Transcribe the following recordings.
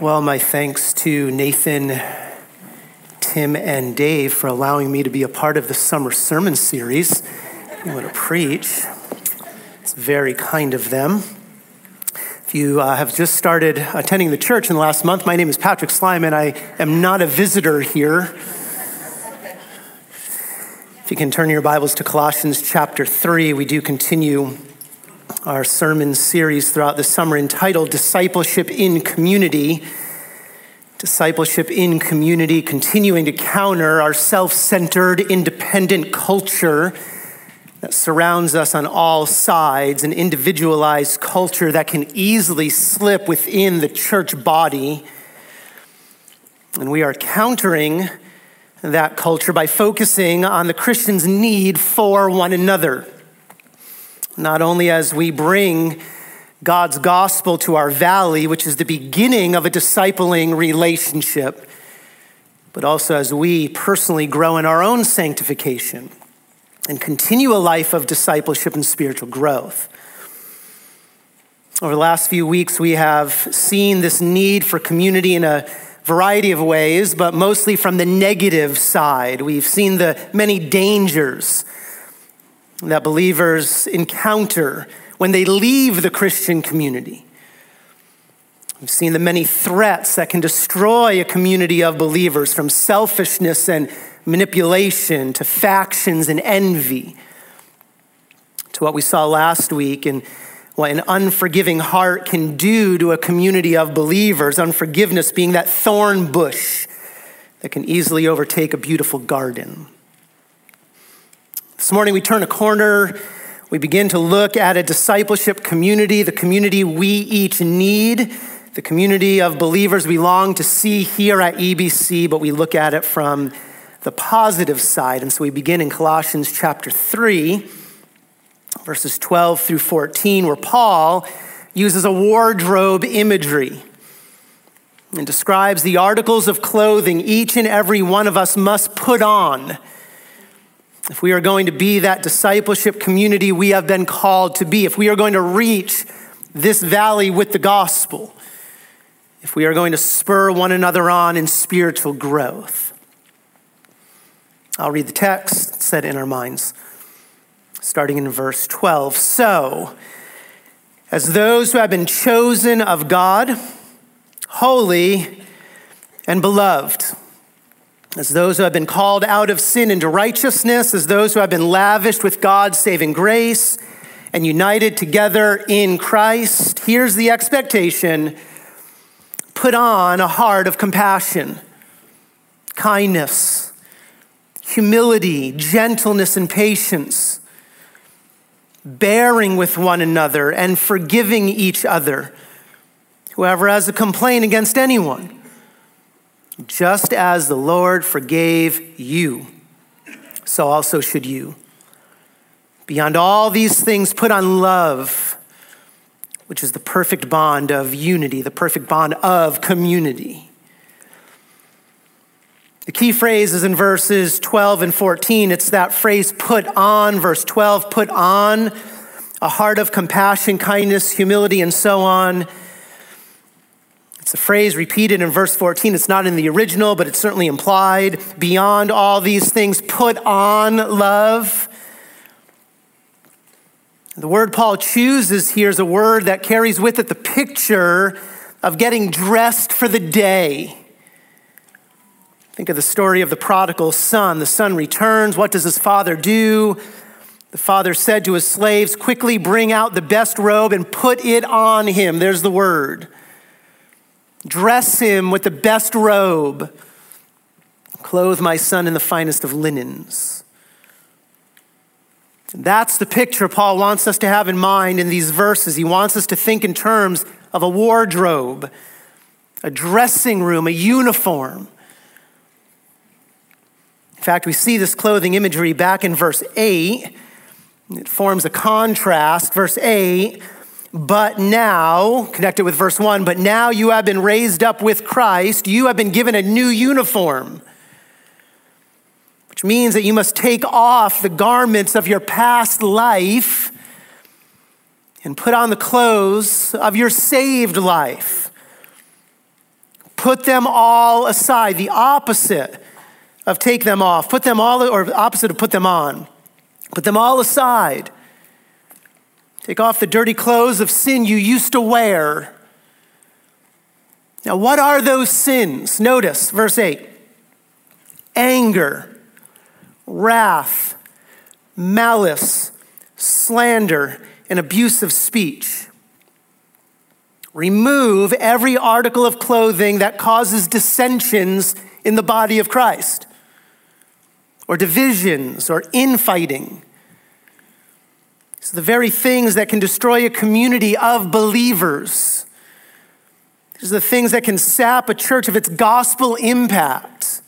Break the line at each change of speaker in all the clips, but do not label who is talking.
Well, my thanks to Nathan, Tim, and Dave for allowing me to be a part of the summer sermon series. You want to preach? It's very kind of them. If you uh, have just started attending the church in the last month, my name is Patrick Slime, and I am not a visitor here. If you can turn your Bibles to Colossians chapter 3, we do continue our sermon series throughout the summer entitled Discipleship in Community. Discipleship in Community, continuing to counter our self centered, independent culture that surrounds us on all sides, an individualized culture that can easily slip within the church body. And we are countering that culture by focusing on the Christian's need for one another not only as we bring God's gospel to our valley, which is the beginning of a discipling relationship, but also as we personally grow in our own sanctification and continue a life of discipleship and spiritual growth. Over the last few weeks, we have seen this need for community in a variety of ways, but mostly from the negative side. We've seen the many dangers that believers encounter when they leave the Christian community. We've seen the many threats that can destroy a community of believers from selfishness and manipulation to factions and envy to what we saw last week and what an unforgiving heart can do to a community of believers, unforgiveness being that thorn bush that can easily overtake a beautiful garden. This morning we turn a corner. We begin to look at a discipleship community, the community we each need, the community of believers we long to see here at EBC, but we look at it from the positive side. And so we begin in Colossians chapter 3, verses 12 through 14, where Paul uses a wardrobe imagery and describes the articles of clothing each and every one of us must put on if we are going to be that discipleship community we have been called to be, if we are going to reach this valley with the gospel, if we are going to spur one another on in spiritual growth. I'll read the text set in our minds, starting in verse 12. So, as those who have been chosen of God, holy and beloved, as those who have been called out of sin into righteousness, as those who have been lavished with God's saving grace and united together in Christ. Here's the expectation put on a heart of compassion, kindness, humility, gentleness, and patience, bearing with one another and forgiving each other. Whoever has a complaint against anyone, just as the Lord forgave you, so also should you. Beyond all these things, put on love, which is the perfect bond of unity, the perfect bond of community. The key phrase is in verses 12 and 14. It's that phrase, put on, verse 12, put on a heart of compassion, kindness, humility, and so on. It's a phrase repeated in verse 14. It's not in the original, but it's certainly implied. Beyond all these things, put on love. The word Paul chooses here is a word that carries with it the picture of getting dressed for the day. Think of the story of the prodigal son. The son returns. What does his father do? The father said to his slaves, Quickly bring out the best robe and put it on him. There's the word. Dress him with the best robe. Clothe my son in the finest of linens. That's the picture Paul wants us to have in mind in these verses. He wants us to think in terms of a wardrobe, a dressing room, a uniform. In fact, we see this clothing imagery back in verse 8. It forms a contrast. Verse 8 but now, connected with verse 1, but now you have been raised up with Christ, you have been given a new uniform, which means that you must take off the garments of your past life and put on the clothes of your saved life. Put them all aside, the opposite of take them off. Put them all, or opposite of put them on. Put them all aside. Take off the dirty clothes of sin you used to wear. Now, what are those sins? Notice verse 8 anger, wrath, malice, slander, and abusive speech. Remove every article of clothing that causes dissensions in the body of Christ, or divisions, or infighting. It's the very things that can destroy a community of believers. These are the things that can sap a church of its gospel impact.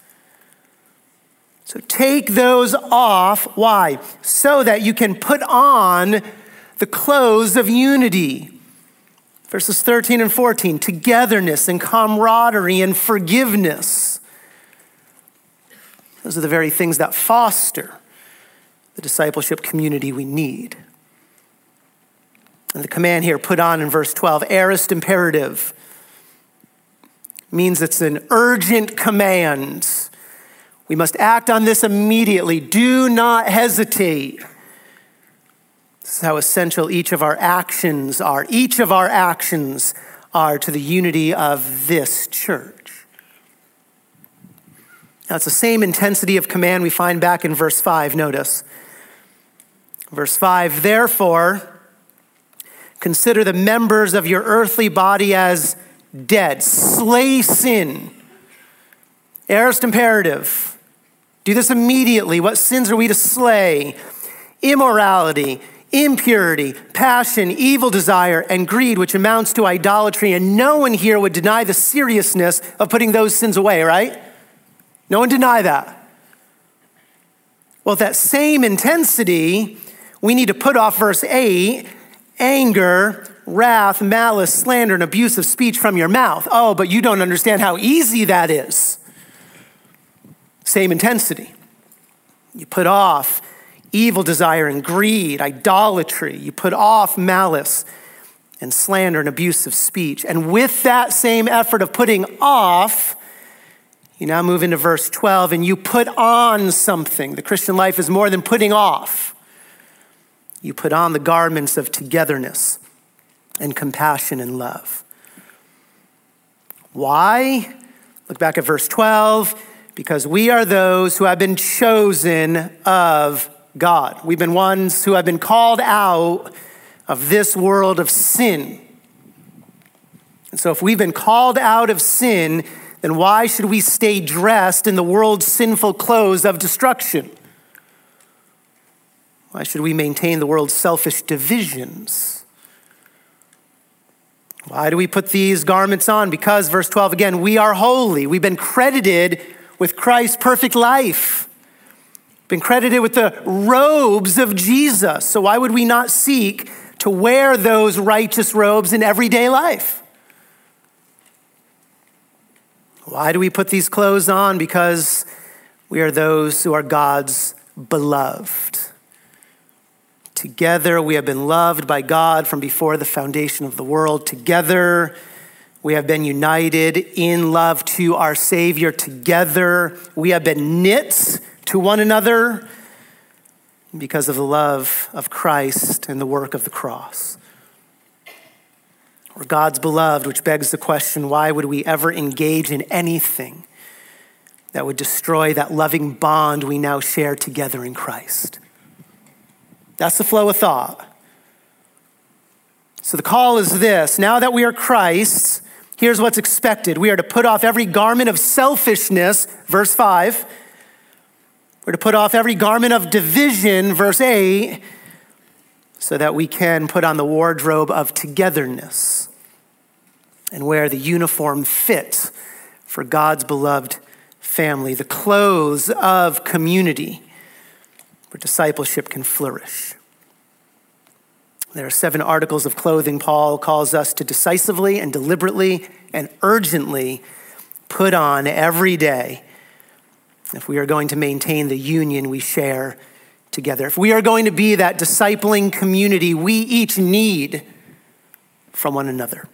So take those off. Why? So that you can put on the clothes of unity. Verses 13 and 14 togetherness and camaraderie and forgiveness. Those are the very things that foster the discipleship community we need. And the command here put on in verse 12, aorist imperative, means it's an urgent command. We must act on this immediately. Do not hesitate. This is how essential each of our actions are. Each of our actions are to the unity of this church. Now, it's the same intensity of command we find back in verse 5. Notice. Verse 5 Therefore, Consider the members of your earthly body as dead. Slay sin. Aorist imperative. Do this immediately. What sins are we to slay? Immorality, impurity, passion, evil desire, and greed, which amounts to idolatry. And no one here would deny the seriousness of putting those sins away, right? No one deny that. Well, that same intensity, we need to put off verse 8 anger, wrath, malice, slander, and abusive speech from your mouth. Oh, but you don't understand how easy that is. Same intensity. You put off evil desire and greed, idolatry. You put off malice and slander and abusive speech. And with that same effort of putting off, you now move into verse 12 and you put on something. The Christian life is more than putting off. You put on the garments of togetherness and compassion and love. Why? Look back at verse 12. Because we are those who have been chosen of God. We've been ones who have been called out of this world of sin. And so, if we've been called out of sin, then why should we stay dressed in the world's sinful clothes of destruction? Why should we maintain the world's selfish divisions? Why do we put these garments on? Because, verse 12 again, we are holy. We've been credited with Christ's perfect life, been credited with the robes of Jesus. So, why would we not seek to wear those righteous robes in everyday life? Why do we put these clothes on? Because we are those who are God's beloved. Together, we have been loved by God from before the foundation of the world. Together, we have been united in love to our Savior. Together, we have been knit to one another because of the love of Christ and the work of the cross. We're God's beloved, which begs the question why would we ever engage in anything that would destroy that loving bond we now share together in Christ? That's the flow of thought. So the call is this now that we are Christ's, here's what's expected. We are to put off every garment of selfishness, verse 5. We're to put off every garment of division, verse 8, so that we can put on the wardrobe of togetherness and wear the uniform fit for God's beloved family, the clothes of community where discipleship can flourish. There are seven articles of clothing Paul calls us to decisively and deliberately and urgently put on every day if we are going to maintain the union we share together. If we are going to be that discipling community we each need from one another.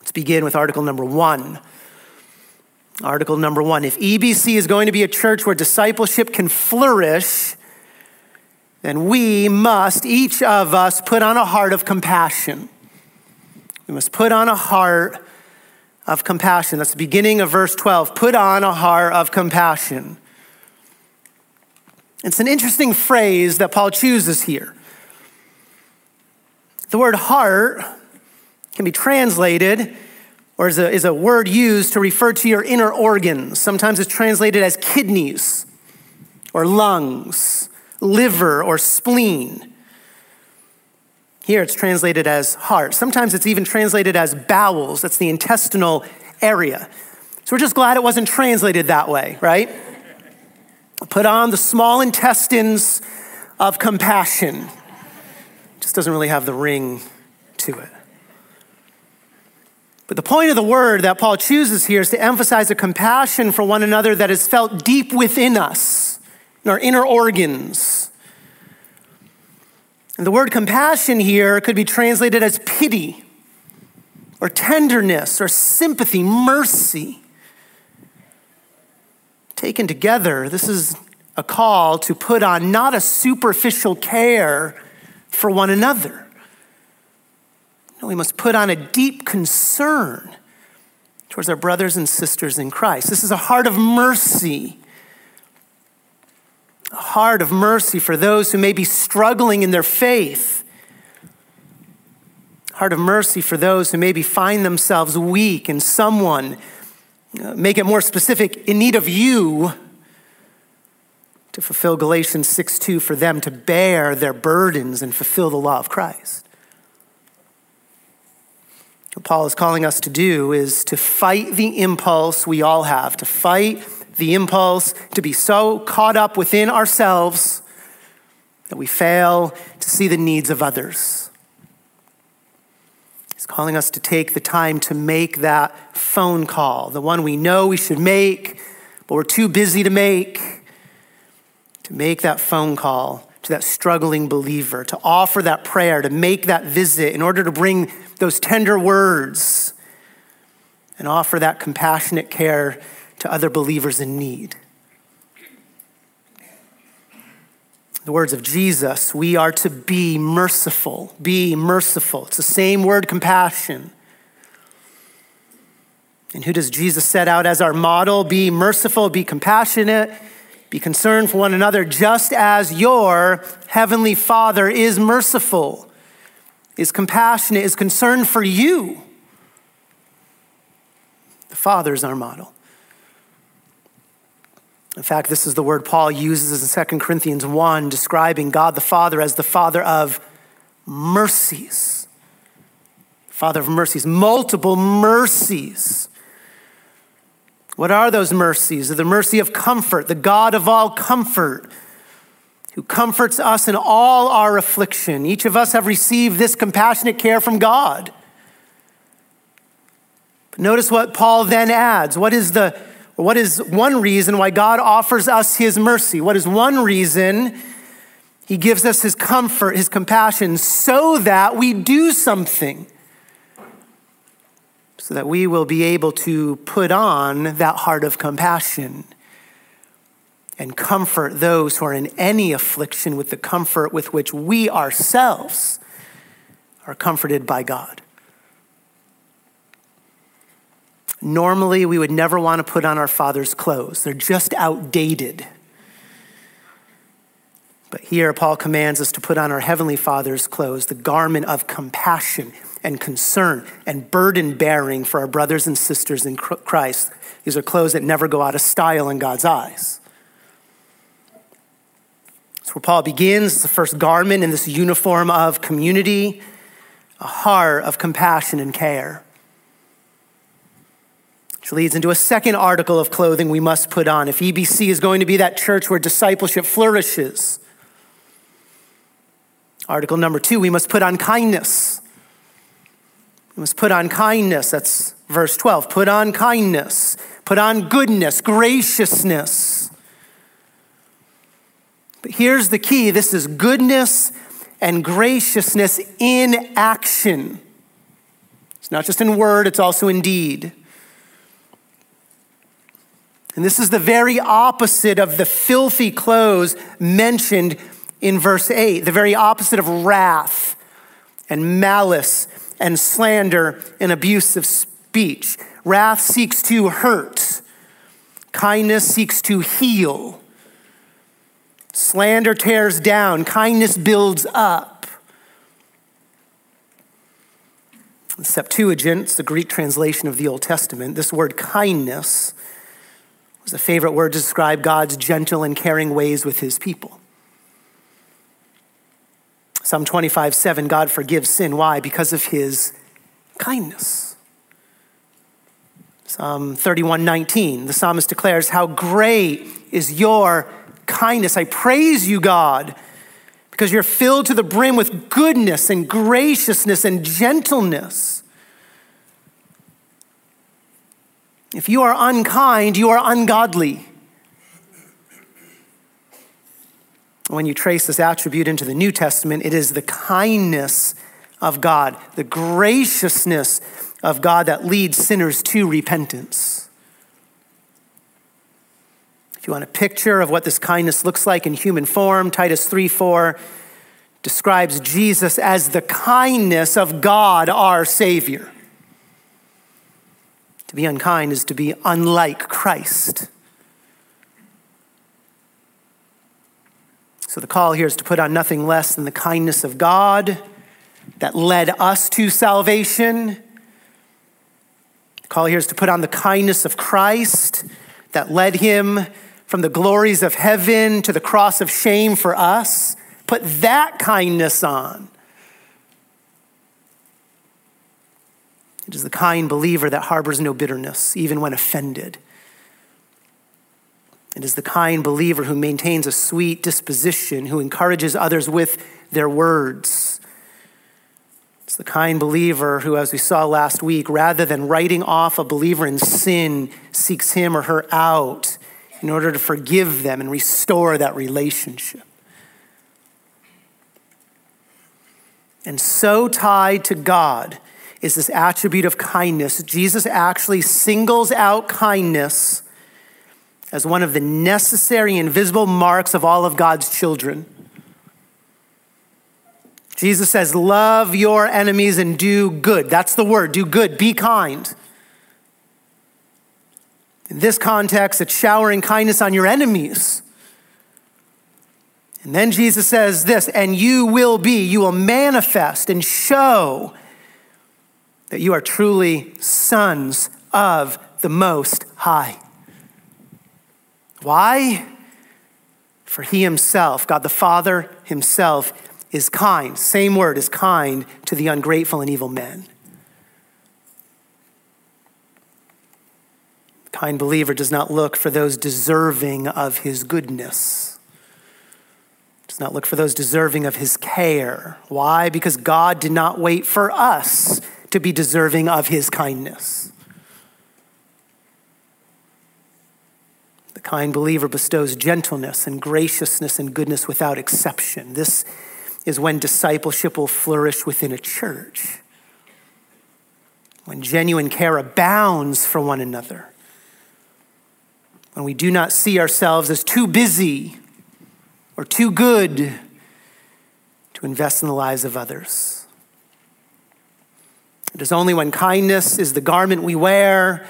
Let's begin with article number one. Article number one. If EBC is going to be a church where discipleship can flourish, then we must, each of us, put on a heart of compassion. We must put on a heart of compassion. That's the beginning of verse 12. Put on a heart of compassion. It's an interesting phrase that Paul chooses here. The word heart can be translated or is a, is a word used to refer to your inner organs. Sometimes it's translated as kidneys or lungs liver, or spleen. Here it's translated as heart. Sometimes it's even translated as bowels. That's the intestinal area. So we're just glad it wasn't translated that way, right? Put on the small intestines of compassion. Just doesn't really have the ring to it. But the point of the word that Paul chooses here is to emphasize a compassion for one another that is felt deep within us in our inner organs. And the word compassion here could be translated as pity or tenderness or sympathy, mercy. Taken together, this is a call to put on not a superficial care for one another. No, we must put on a deep concern towards our brothers and sisters in Christ. This is a heart of mercy a heart of mercy for those who may be struggling in their faith. Heart of mercy for those who maybe find themselves weak and someone, uh, make it more specific, in need of you to fulfill Galatians 6 2 for them to bear their burdens and fulfill the law of Christ. What Paul is calling us to do is to fight the impulse we all have, to fight the impulse to be so caught up within ourselves that we fail to see the needs of others. He's calling us to take the time to make that phone call, the one we know we should make, but we're too busy to make. To make that phone call to that struggling believer, to offer that prayer, to make that visit in order to bring those tender words and offer that compassionate care to other believers in need. The words of Jesus, we are to be merciful. Be merciful. It's the same word, compassion. And who does Jesus set out as our model? Be merciful, be compassionate, be concerned for one another, just as your heavenly Father is merciful, is compassionate, is concerned for you. The Father is our model. In fact, this is the word Paul uses in 2 Corinthians 1, describing God the Father as the Father of mercies. Father of mercies, multiple mercies. What are those mercies? The mercy of comfort, the God of all comfort, who comforts us in all our affliction. Each of us have received this compassionate care from God. But notice what Paul then adds. What is the what is one reason why God offers us his mercy? What is one reason he gives us his comfort, his compassion, so that we do something? So that we will be able to put on that heart of compassion and comfort those who are in any affliction with the comfort with which we ourselves are comforted by God. Normally, we would never want to put on our father's clothes, they're just outdated. But here, Paul commands us to put on our heavenly father's clothes, the garment of compassion and concern and burden bearing for our brothers and sisters in Christ. These are clothes that never go out of style in God's eyes. That's where Paul begins, the first garment in this uniform of community, a heart of compassion and care. Which leads into a second article of clothing we must put on if EBC is going to be that church where discipleship flourishes. Article number two, we must put on kindness. We must put on kindness. That's verse 12. Put on kindness. Put on goodness, graciousness. But here's the key this is goodness and graciousness in action. It's not just in word, it's also in deed. And this is the very opposite of the filthy clothes mentioned in verse 8, the very opposite of wrath and malice and slander and abusive speech. Wrath seeks to hurt, kindness seeks to heal. Slander tears down, kindness builds up. Septuagint, it's the Greek translation of the Old Testament, this word kindness was a favorite word to describe God's gentle and caring ways with his people. Psalm 25, 7, God forgives sin. Why? Because of his kindness. Psalm 31, 19, the psalmist declares, How great is your kindness. I praise you, God, because you're filled to the brim with goodness and graciousness and gentleness. If you are unkind, you are ungodly. When you trace this attribute into the New Testament, it is the kindness of God, the graciousness of God that leads sinners to repentance. If you want a picture of what this kindness looks like in human form, Titus 3 4 describes Jesus as the kindness of God, our Savior. To be unkind is to be unlike Christ. So the call here is to put on nothing less than the kindness of God that led us to salvation. The call here is to put on the kindness of Christ that led him from the glories of heaven to the cross of shame for us. Put that kindness on. It is the kind believer that harbors no bitterness, even when offended. It is the kind believer who maintains a sweet disposition, who encourages others with their words. It's the kind believer who, as we saw last week, rather than writing off a believer in sin, seeks him or her out in order to forgive them and restore that relationship. And so tied to God is this attribute of kindness. Jesus actually singles out kindness as one of the necessary and visible marks of all of God's children. Jesus says, Love your enemies and do good. That's the word do good, be kind. In this context, it's showering kindness on your enemies. And then Jesus says this, and you will be, you will manifest and show that you are truly sons of the Most High. Why? For he himself, God the Father himself, is kind. Same word is kind to the ungrateful and evil men. The kind believer does not look for those deserving of his goodness. Does not look for those deserving of his care. Why? Because God did not wait for us to be deserving of his kindness. Kind believer bestows gentleness and graciousness and goodness without exception. This is when discipleship will flourish within a church. When genuine care abounds for one another. When we do not see ourselves as too busy or too good to invest in the lives of others. It is only when kindness is the garment we wear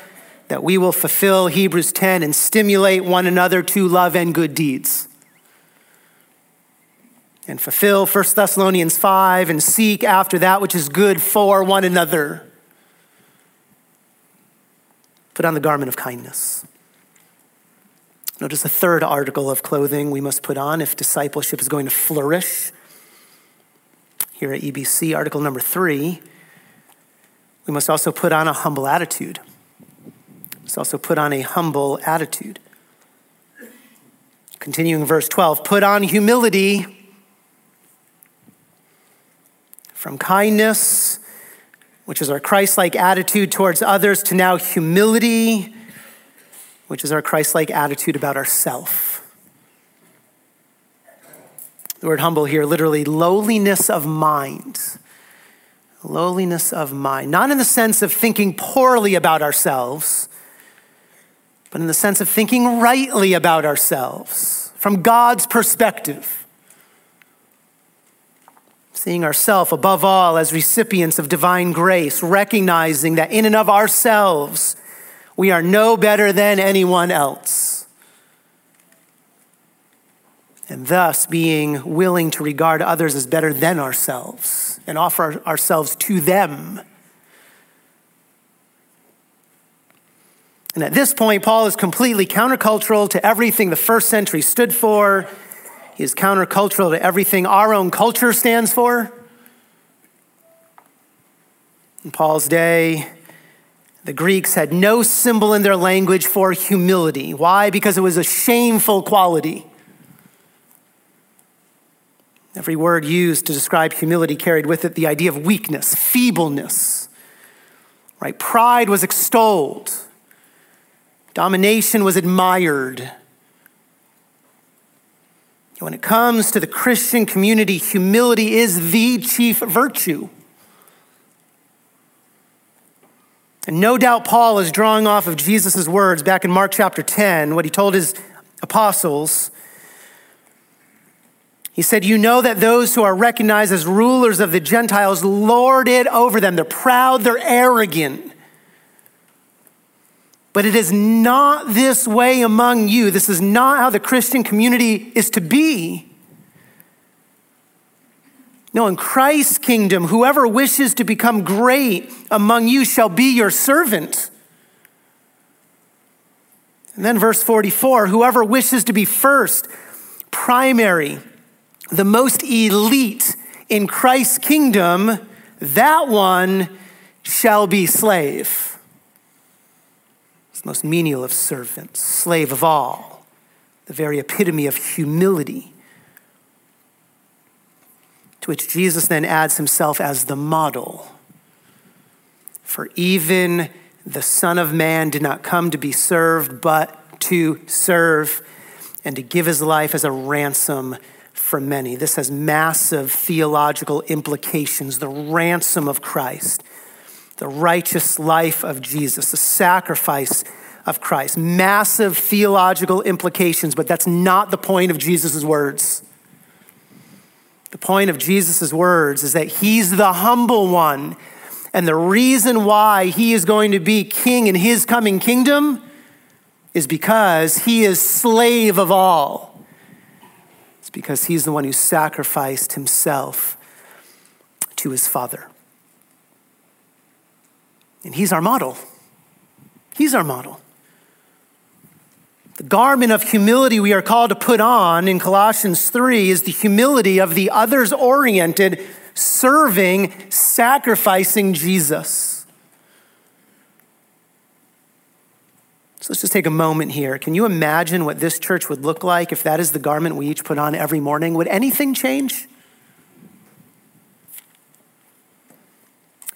that we will fulfill Hebrews 10 and stimulate one another to love and good deeds. And fulfill 1 Thessalonians 5 and seek after that which is good for one another. Put on the garment of kindness. Notice the third article of clothing we must put on if discipleship is going to flourish. Here at EBC, article number three we must also put on a humble attitude. Must also put on a humble attitude. Continuing verse 12, put on humility from kindness, which is our Christ like attitude towards others, to now humility, which is our Christ like attitude about ourself. The word humble here, literally lowliness of mind Lowliness of mind, not in the sense of thinking poorly about ourselves, but in the sense of thinking rightly about ourselves from God's perspective. Seeing ourselves above all as recipients of divine grace, recognizing that in and of ourselves, we are no better than anyone else. And thus being willing to regard others as better than ourselves and offer ourselves to them. And at this point, Paul is completely countercultural to everything the first century stood for. He is countercultural to everything our own culture stands for. In Paul's day, the Greeks had no symbol in their language for humility. Why? Because it was a shameful quality. Every word used to describe humility carried with it the idea of weakness, feebleness. Right? Pride was extolled. Domination was admired. When it comes to the Christian community, humility is the chief virtue. And no doubt Paul is drawing off of Jesus' words back in Mark chapter 10, what he told his apostles. He said, You know that those who are recognized as rulers of the Gentiles lord it over them. They're proud, they're arrogant. But it is not this way among you. This is not how the Christian community is to be. No, in Christ's kingdom, whoever wishes to become great among you shall be your servant. And then verse 44 whoever wishes to be first, primary, the most elite in Christ's kingdom, that one shall be slave most menial of servants, slave of all, the very epitome of humility. To which Jesus then adds himself as the model. For even the Son of Man did not come to be served, but to serve and to give his life as a ransom for many. This has massive theological implications. The ransom of Christ the righteous life of Jesus, the sacrifice of Christ. Massive theological implications, but that's not the point of Jesus' words. The point of Jesus' words is that he's the humble one. And the reason why he is going to be king in his coming kingdom is because he is slave of all. It's because he's the one who sacrificed himself to his Father. And he's our model. He's our model. The garment of humility we are called to put on in Colossians 3 is the humility of the others oriented, serving, sacrificing Jesus. So let's just take a moment here. Can you imagine what this church would look like if that is the garment we each put on every morning? Would anything change?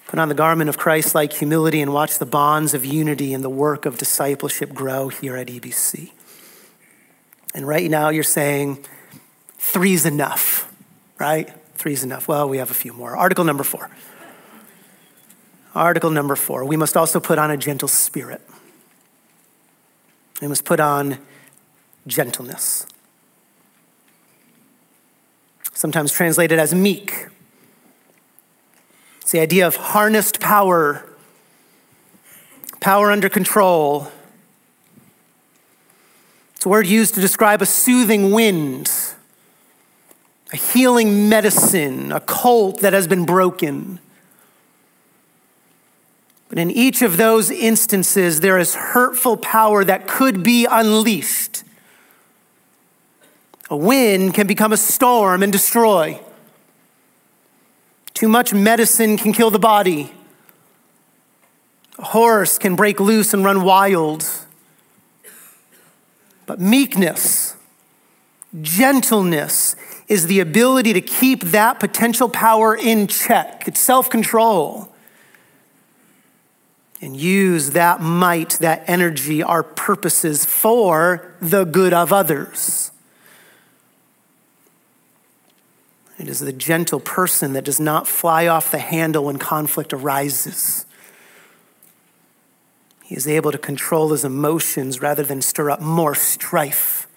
Put on the garment of Christ like humility and watch the bonds of unity and the work of discipleship grow here at EBC. And right now you're saying three's enough, right? Three's enough. Well, we have a few more. Article number four. Article number four. We must also put on a gentle spirit. We must put on gentleness. Sometimes translated as meek it's the idea of harnessed power, power under control. It's a word used to describe a soothing wind, a healing medicine, a colt that has been broken. But in each of those instances, there is hurtful power that could be unleashed. A wind can become a storm and destroy. Too much medicine can kill the body. A horse can break loose and run wild. But meekness, gentleness, is the ability to keep that potential power in check. It's self control. And use that might, that energy, our purposes for the good of others. It is the gentle person that does not fly off the handle when conflict arises. He is able to control his emotions rather than stir up more strife.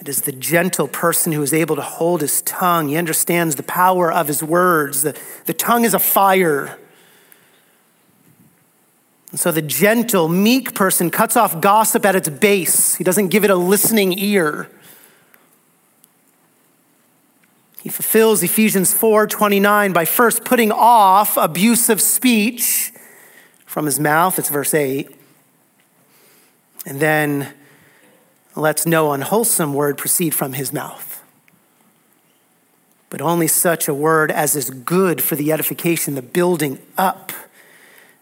It is the gentle person who is able to hold his tongue. He understands the power of his words. The, the tongue is a fire. And so the gentle, meek person cuts off gossip at its base. He doesn't give it a listening ear. He fulfills Ephesians 4:29 by first putting off abusive speech from his mouth. It's verse 8. And then lets no unwholesome word proceed from his mouth. But only such a word as is good for the edification, the building up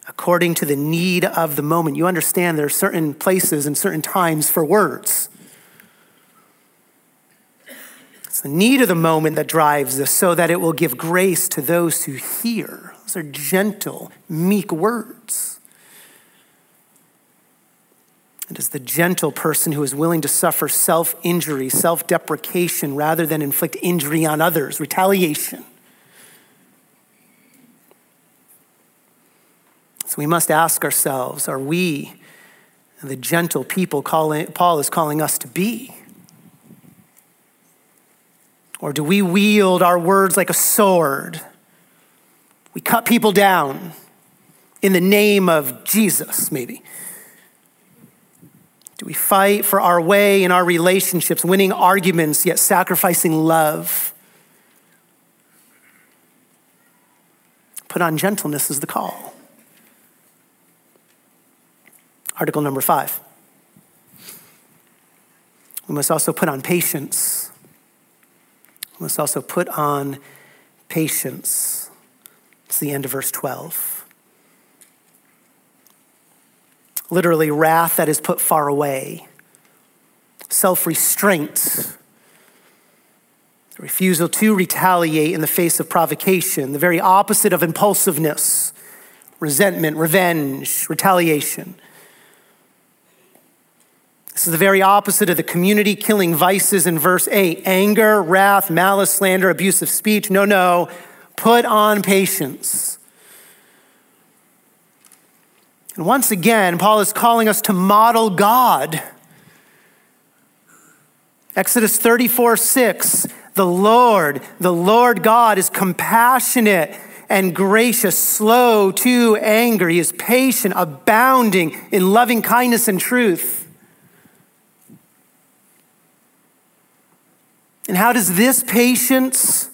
according to the need of the moment. You understand there are certain places and certain times for words. It's the need of the moment that drives us so that it will give grace to those who hear. Those are gentle, meek words. It is the gentle person who is willing to suffer self injury, self deprecation, rather than inflict injury on others, retaliation. So we must ask ourselves are we the gentle people Paul is calling us to be? Or do we wield our words like a sword? We cut people down in the name of Jesus, maybe. Do we fight for our way in our relationships, winning arguments, yet sacrificing love? Put on gentleness is the call. Article number five. We must also put on patience. We must also put on patience. It's the end of verse 12. Literally, wrath that is put far away, self restraint, refusal to retaliate in the face of provocation, the very opposite of impulsiveness, resentment, revenge, retaliation. Is the very opposite of the community killing vices in verse 8 anger, wrath, malice, slander, abusive speech. No, no. Put on patience. And once again, Paul is calling us to model God. Exodus 34 6, the Lord, the Lord God is compassionate and gracious, slow to anger. He is patient, abounding in loving kindness and truth. And how does this patience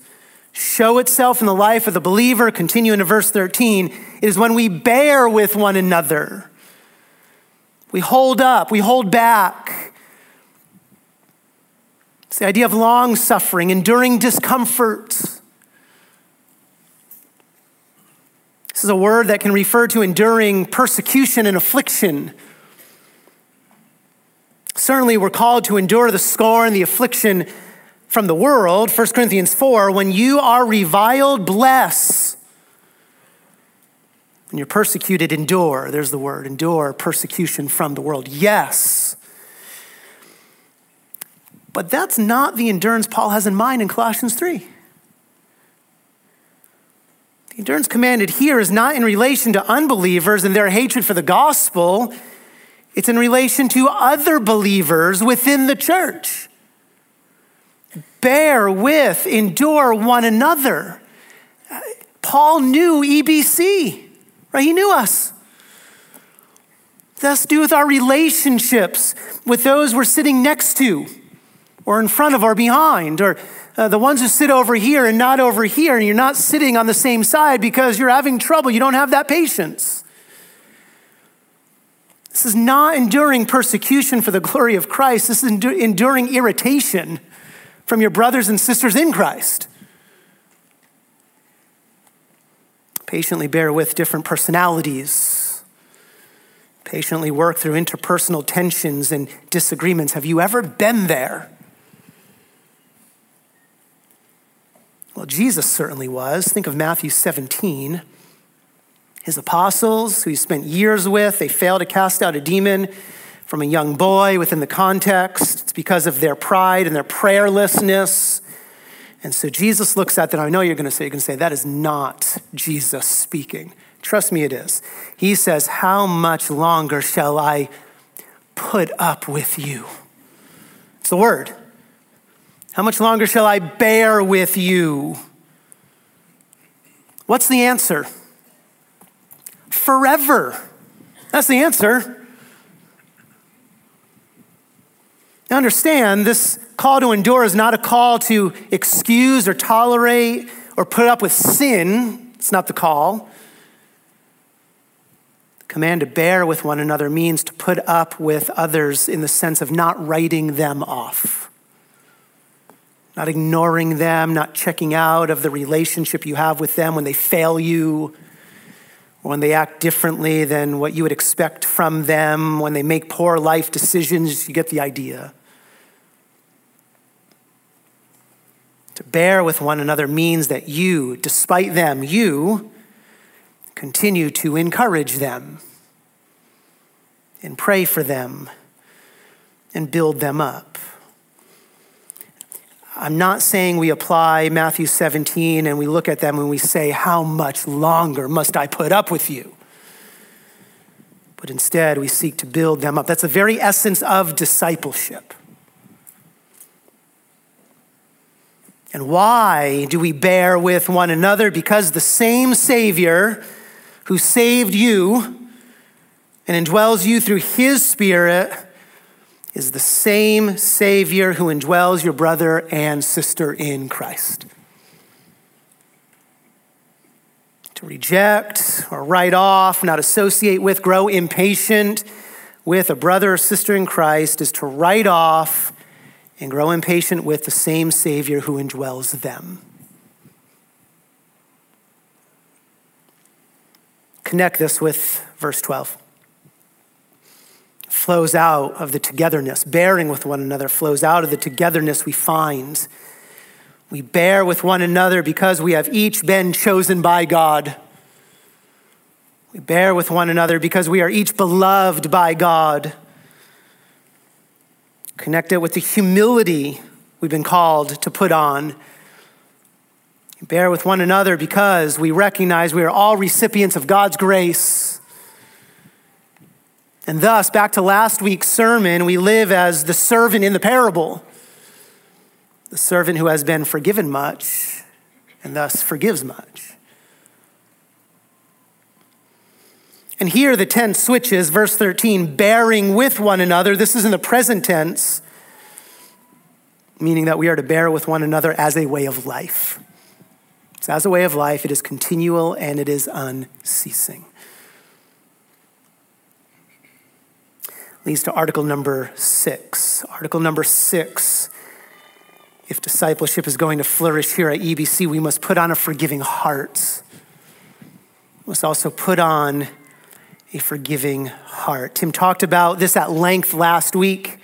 show itself in the life of the believer? Continue into verse 13. It is when we bear with one another. We hold up, we hold back. It's the idea of long suffering, enduring discomfort. This is a word that can refer to enduring persecution and affliction. Certainly, we're called to endure the scorn, the affliction from the world, 1 Corinthians 4, when you are reviled, bless. When you're persecuted, endure. There's the word endure persecution from the world. Yes. But that's not the endurance Paul has in mind in Colossians 3. The endurance commanded here is not in relation to unbelievers and their hatred for the gospel, it's in relation to other believers within the church bear with, endure one another. Paul knew EBC, right? He knew us. That's to do with our relationships with those we're sitting next to, or in front of, or behind, or uh, the ones who sit over here and not over here, and you're not sitting on the same side because you're having trouble. You don't have that patience. This is not enduring persecution for the glory of Christ. This is enduring irritation from your brothers and sisters in Christ. Patiently bear with different personalities. Patiently work through interpersonal tensions and disagreements. Have you ever been there? Well, Jesus certainly was. Think of Matthew 17. His apostles, who he spent years with, they failed to cast out a demon from a young boy within the context. It's because of their pride and their prayerlessness. And so Jesus looks at that. I know you're going to say, you're going to say, that is not Jesus speaking. Trust me, it is. He says, How much longer shall I put up with you? It's the word. How much longer shall I bear with you? What's the answer? Forever. That's the answer. Now understand, this call to endure is not a call to excuse or tolerate or put up with sin. It's not the call. The command to bear with one another means to put up with others in the sense of not writing them off not ignoring them, not checking out of the relationship you have with them when they fail you, when they act differently than what you would expect from them, when they make poor life decisions. You get the idea. To bear with one another means that you, despite them, you continue to encourage them and pray for them and build them up. I'm not saying we apply Matthew 17 and we look at them and we say, How much longer must I put up with you? But instead, we seek to build them up. That's the very essence of discipleship. And why do we bear with one another? Because the same Savior who saved you and indwells you through his Spirit is the same Savior who indwells your brother and sister in Christ. To reject or write off, not associate with, grow impatient with a brother or sister in Christ is to write off and grow impatient with the same Savior who indwells them. Connect this with verse 12 flows out of the togetherness. Bearing with one another flows out of the togetherness we find. We bear with one another because we have each been chosen by God. We bear with one another because we are each beloved by God. Connect it with the humility we've been called to put on. bear with one another because we recognize we are all recipients of God's grace. And thus, back to last week's sermon, we live as the servant in the parable the servant who has been forgiven much and thus forgives much. And here the tense switches, verse 13, bearing with one another. This is in the present tense, meaning that we are to bear with one another as a way of life. It's as a way of life, it is continual and it is unceasing. leads to article number six. Article number six if discipleship is going to flourish here at EBC, we must put on a forgiving heart. We must also put on a forgiving heart. Tim talked about this at length last week.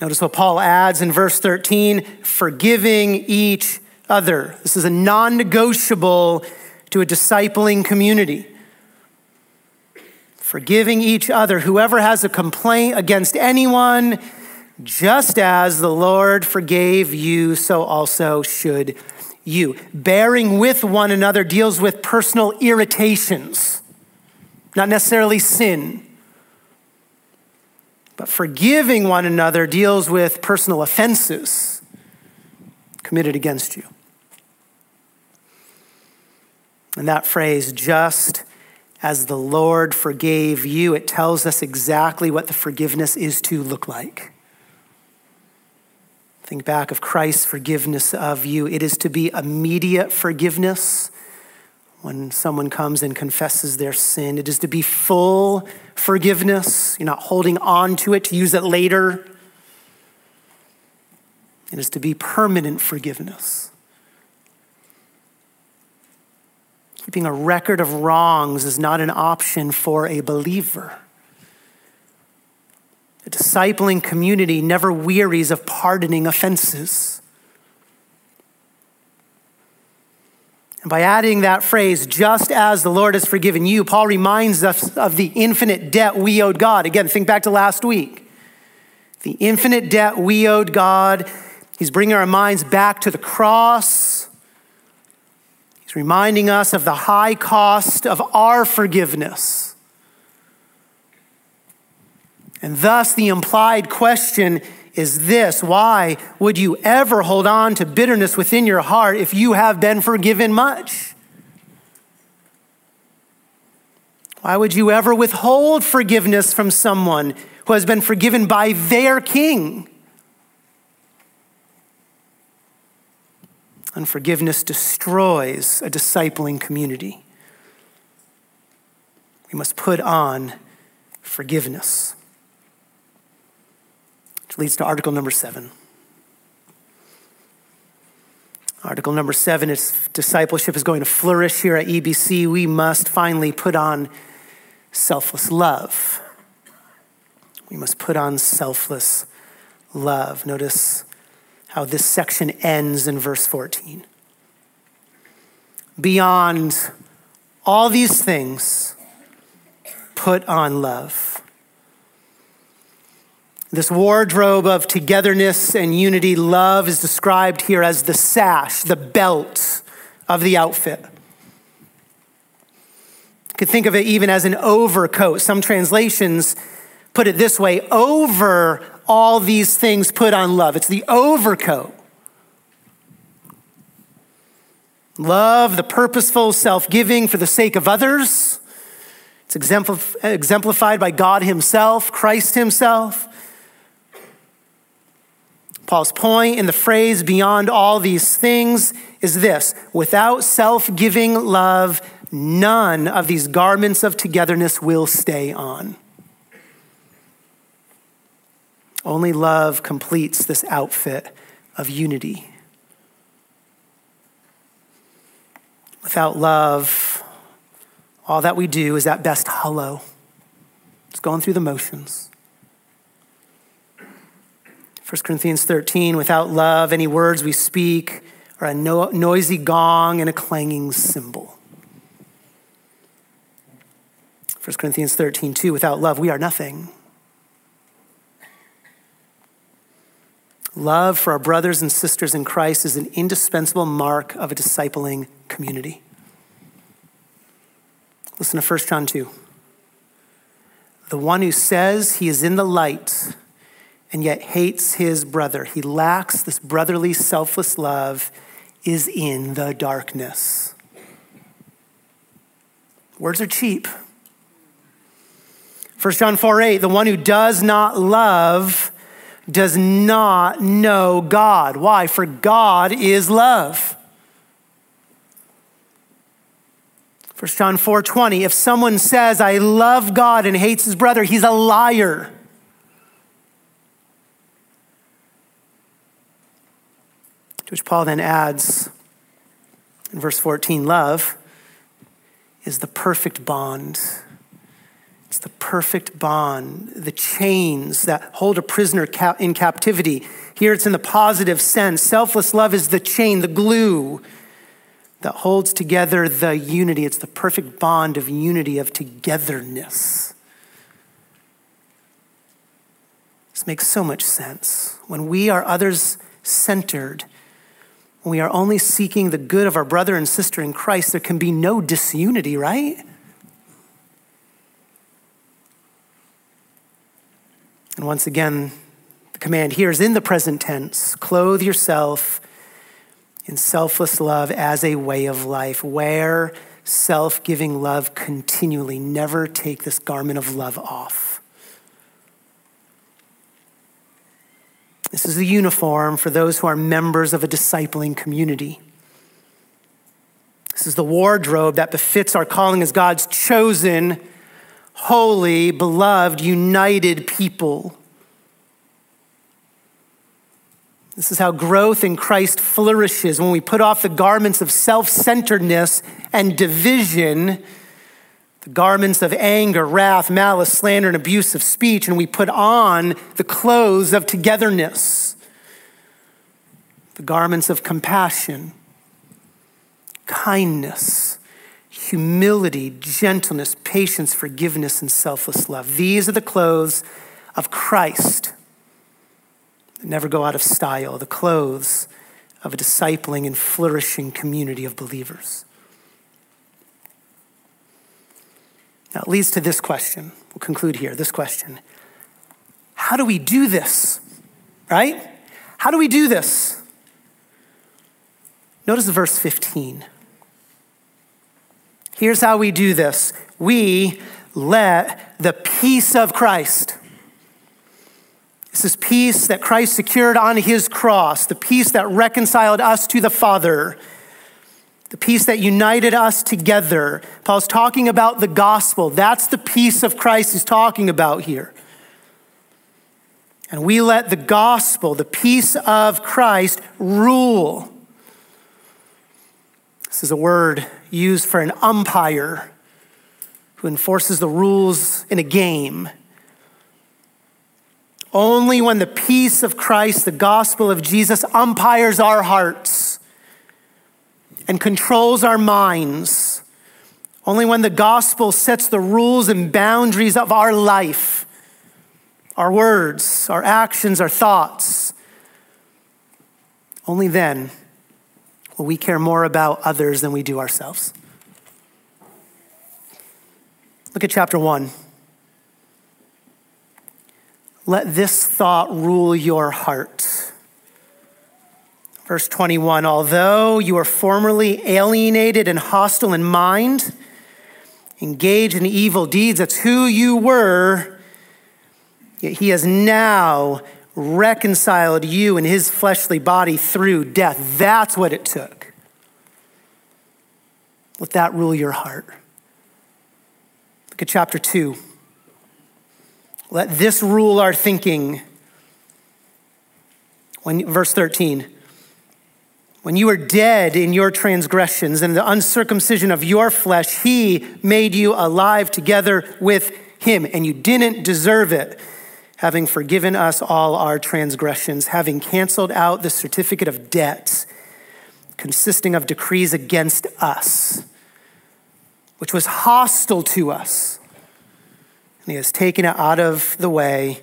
Notice what Paul adds in verse 13 forgiving each other. This is a non negotiable to a discipling community forgiving each other. Whoever has a complaint against anyone, just as the Lord forgave you, so also should you. Bearing with one another deals with personal irritations, not necessarily sin. But forgiving one another deals with personal offenses committed against you. And that phrase, just as the Lord forgave you, it tells us exactly what the forgiveness is to look like. Think back of Christ's forgiveness of you. It is to be immediate forgiveness when someone comes and confesses their sin. It is to be full forgiveness. You're not holding on to it to use it later. It is to be permanent forgiveness. Keeping a record of wrongs is not an option for a believer. A discipling community never wearies of pardoning offenses. And by adding that phrase, just as the Lord has forgiven you, Paul reminds us of the infinite debt we owed God. Again, think back to last week. The infinite debt we owed God He's bringing our minds back to the cross. He's reminding us of the high cost of our forgiveness. And thus, the implied question is this Why would you ever hold on to bitterness within your heart if you have been forgiven much? Why would you ever withhold forgiveness from someone who has been forgiven by their king? Unforgiveness destroys a discipling community. We must put on forgiveness. Which leads to article number seven. Article number seven is discipleship is going to flourish here at EBC. We must finally put on selfless love. We must put on selfless love. Notice how this section ends in verse 14. Beyond all these things, put on love. This wardrobe of togetherness and unity, love is described here as the sash, the belt of the outfit You could think of it even as an overcoat. Some translations put it this way over all these things, put on love. It's the overcoat. Love, the purposeful self giving for the sake of others. It's exemplified by God Himself, Christ Himself. Paul's point in the phrase beyond all these things is this without self giving love, none of these garments of togetherness will stay on. Only love completes this outfit of unity. Without love, all that we do is at best hollow. It's going through the motions. 1 Corinthians 13, without love, any words we speak are a no- noisy gong and a clanging cymbal. 1 Corinthians 13, 2, without love, we are nothing. Love for our brothers and sisters in Christ is an indispensable mark of a discipling community. Listen to 1 John 2. The one who says he is in the light and yet hates his brother, he lacks this brotherly, selfless love, is in the darkness. Words are cheap. 1 John 4 8, the one who does not love does not know God. Why? For God is love. 1 John 4 20, if someone says, I love God and hates his brother, he's a liar. Which Paul then adds in verse 14 love is the perfect bond it's the perfect bond, the chains that hold a prisoner in captivity. Here it's in the positive sense. Selfless love is the chain, the glue that holds together the unity. It's the perfect bond of unity, of togetherness. This makes so much sense. When we are others centered, when we are only seeking the good of our brother and sister in Christ, there can be no disunity, right? And once again, the command here is in the present tense clothe yourself in selfless love as a way of life. Wear self giving love continually. Never take this garment of love off. This is the uniform for those who are members of a discipling community. This is the wardrobe that befits our calling as God's chosen holy, beloved, united people. This is how growth in Christ flourishes when we put off the garments of self centeredness and division, the garments of anger, wrath, malice, slander, and abuse of speech, and we put on the clothes of togetherness, the garments of compassion, kindness, humility, gentleness, patience, forgiveness, and selfless love. These are the clothes of Christ never go out of style, the clothes of a discipling and flourishing community of believers. Now, it leads to this question. We'll conclude here this question How do we do this? Right? How do we do this? Notice verse 15. Here's how we do this we let the peace of Christ. This is peace that Christ secured on his cross, the peace that reconciled us to the Father, the peace that united us together. Paul's talking about the gospel. That's the peace of Christ he's talking about here. And we let the gospel, the peace of Christ, rule. This is a word used for an umpire who enforces the rules in a game. Only when the peace of Christ, the gospel of Jesus, umpires our hearts and controls our minds, only when the gospel sets the rules and boundaries of our life, our words, our actions, our thoughts, only then will we care more about others than we do ourselves. Look at chapter 1. Let this thought rule your heart. Verse 21 Although you were formerly alienated and hostile in mind, engaged in evil deeds, that's who you were, yet he has now reconciled you in his fleshly body through death. That's what it took. Let that rule your heart. Look at chapter 2. Let this rule our thinking. When, verse 13. When you were dead in your transgressions and the uncircumcision of your flesh, he made you alive together with him, and you didn't deserve it, having forgiven us all our transgressions, having canceled out the certificate of debt consisting of decrees against us which was hostile to us. And he has taken it out of the way,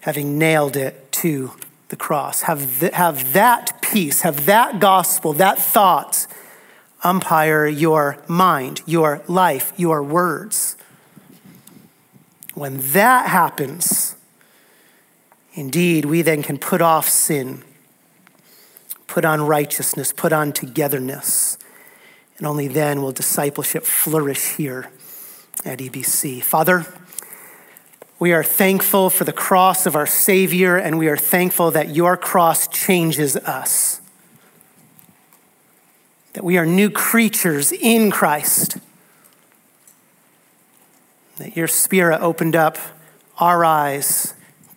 having nailed it to the cross. Have, th- have that peace, have that gospel, that thought umpire your mind, your life, your words. When that happens, indeed, we then can put off sin, put on righteousness, put on togetherness and only then will discipleship flourish here at EBC. Father, we are thankful for the cross of our Savior, and we are thankful that your cross changes us. That we are new creatures in Christ. That your Spirit opened up our eyes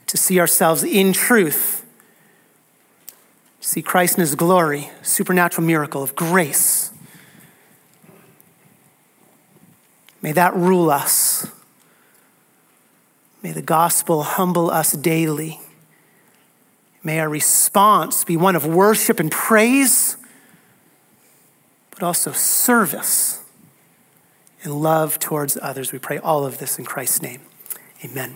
to see ourselves in truth, see Christ in his glory, supernatural miracle of grace May that rule us. May the gospel humble us daily. May our response be one of worship and praise, but also service and love towards others. We pray all of this in Christ's name. Amen.